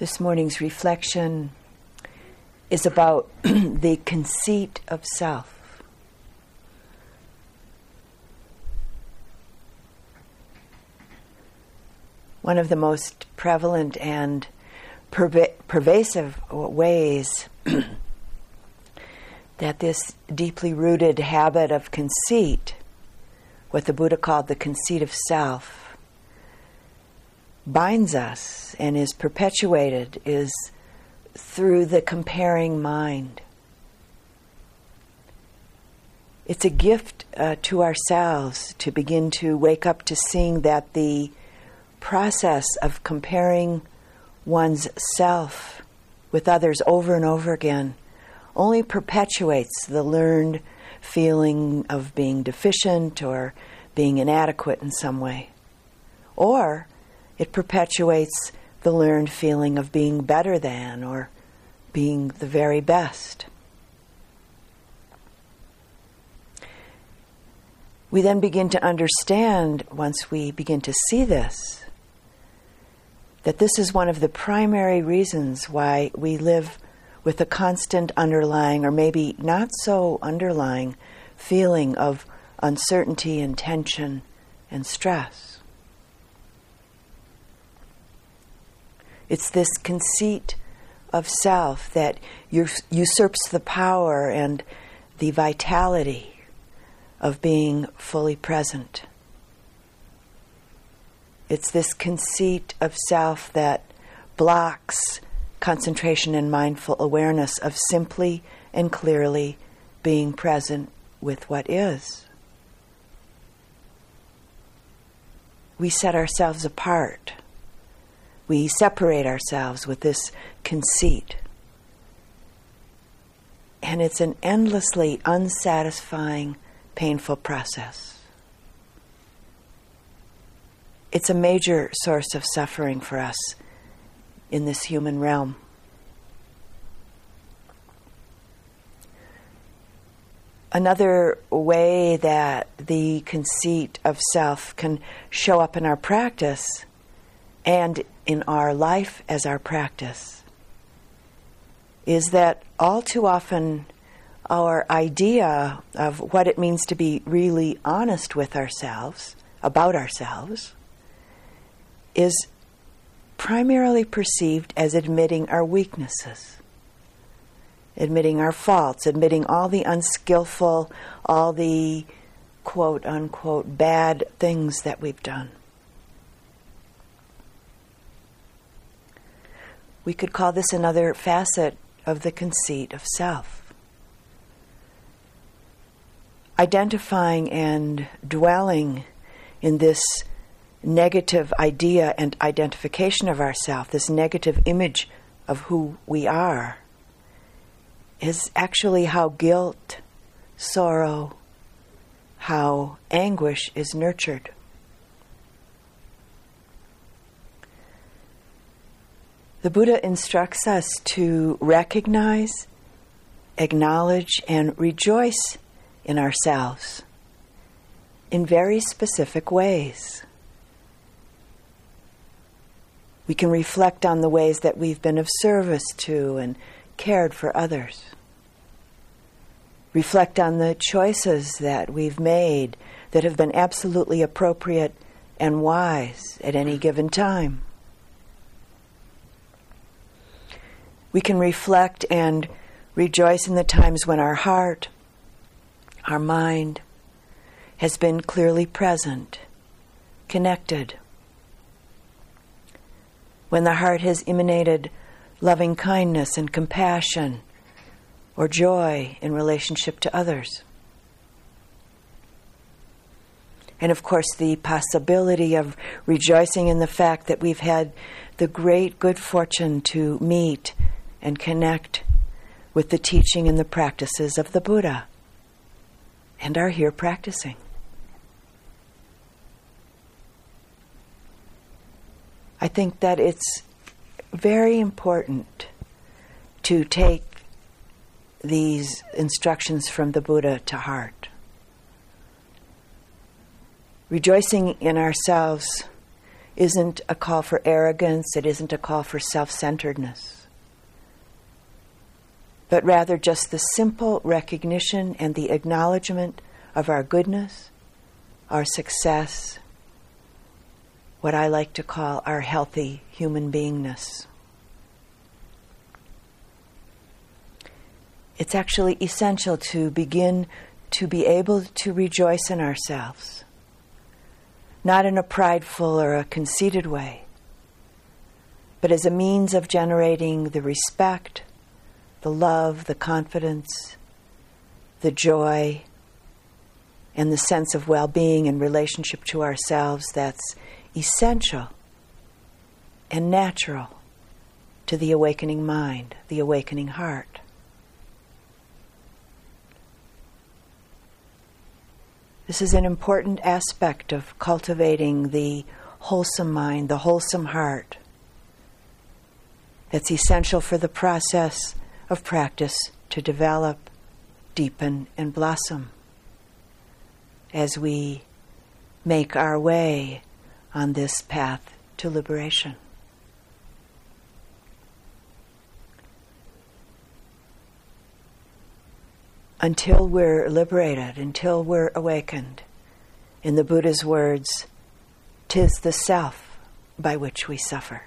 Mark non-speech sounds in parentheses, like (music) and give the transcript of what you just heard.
This morning's reflection is about (clears throat) the conceit of self. One of the most prevalent and perva- pervasive ways (clears throat) that this deeply rooted habit of conceit, what the Buddha called the conceit of self, binds us and is perpetuated is through the comparing mind. It's a gift uh, to ourselves to begin to wake up to seeing that the process of comparing one's self with others over and over again only perpetuates the learned feeling of being deficient or being inadequate in some way. Or it perpetuates the learned feeling of being better than or being the very best. We then begin to understand, once we begin to see this, that this is one of the primary reasons why we live with a constant underlying, or maybe not so underlying, feeling of uncertainty and tension and stress. It's this conceit of self that usurps the power and the vitality of being fully present. It's this conceit of self that blocks concentration and mindful awareness of simply and clearly being present with what is. We set ourselves apart we separate ourselves with this conceit. And it's an endlessly unsatisfying, painful process. It's a major source of suffering for us in this human realm. Another way that the conceit of self can show up in our practice and in our life as our practice is that all too often our idea of what it means to be really honest with ourselves, about ourselves, is primarily perceived as admitting our weaknesses, admitting our faults, admitting all the unskillful, all the quote unquote bad things that we've done. We could call this another facet of the conceit of self. Identifying and dwelling in this negative idea and identification of ourself, this negative image of who we are, is actually how guilt, sorrow, how anguish is nurtured. The Buddha instructs us to recognize, acknowledge, and rejoice in ourselves in very specific ways. We can reflect on the ways that we've been of service to and cared for others. Reflect on the choices that we've made that have been absolutely appropriate and wise at any given time. We can reflect and rejoice in the times when our heart, our mind, has been clearly present, connected. When the heart has emanated loving kindness and compassion or joy in relationship to others. And of course, the possibility of rejoicing in the fact that we've had the great good fortune to meet and connect with the teaching and the practices of the Buddha and are here practicing. I think that it's very important to take these instructions from the Buddha to heart. Rejoicing in ourselves isn't a call for arrogance, it isn't a call for self centeredness, but rather just the simple recognition and the acknowledgement of our goodness, our success, what I like to call our healthy human beingness. It's actually essential to begin to be able to rejoice in ourselves, not in a prideful or a conceited way, but as a means of generating the respect, the love, the confidence, the joy, and the sense of well being and relationship to ourselves that's essential and natural to the awakening mind, the awakening heart. This is an important aspect of cultivating the wholesome mind, the wholesome heart. That's essential for the process of practice to develop, deepen, and blossom as we make our way on this path to liberation. until we're liberated, until we're awakened. In the Buddha's words, tis the self by which we suffer.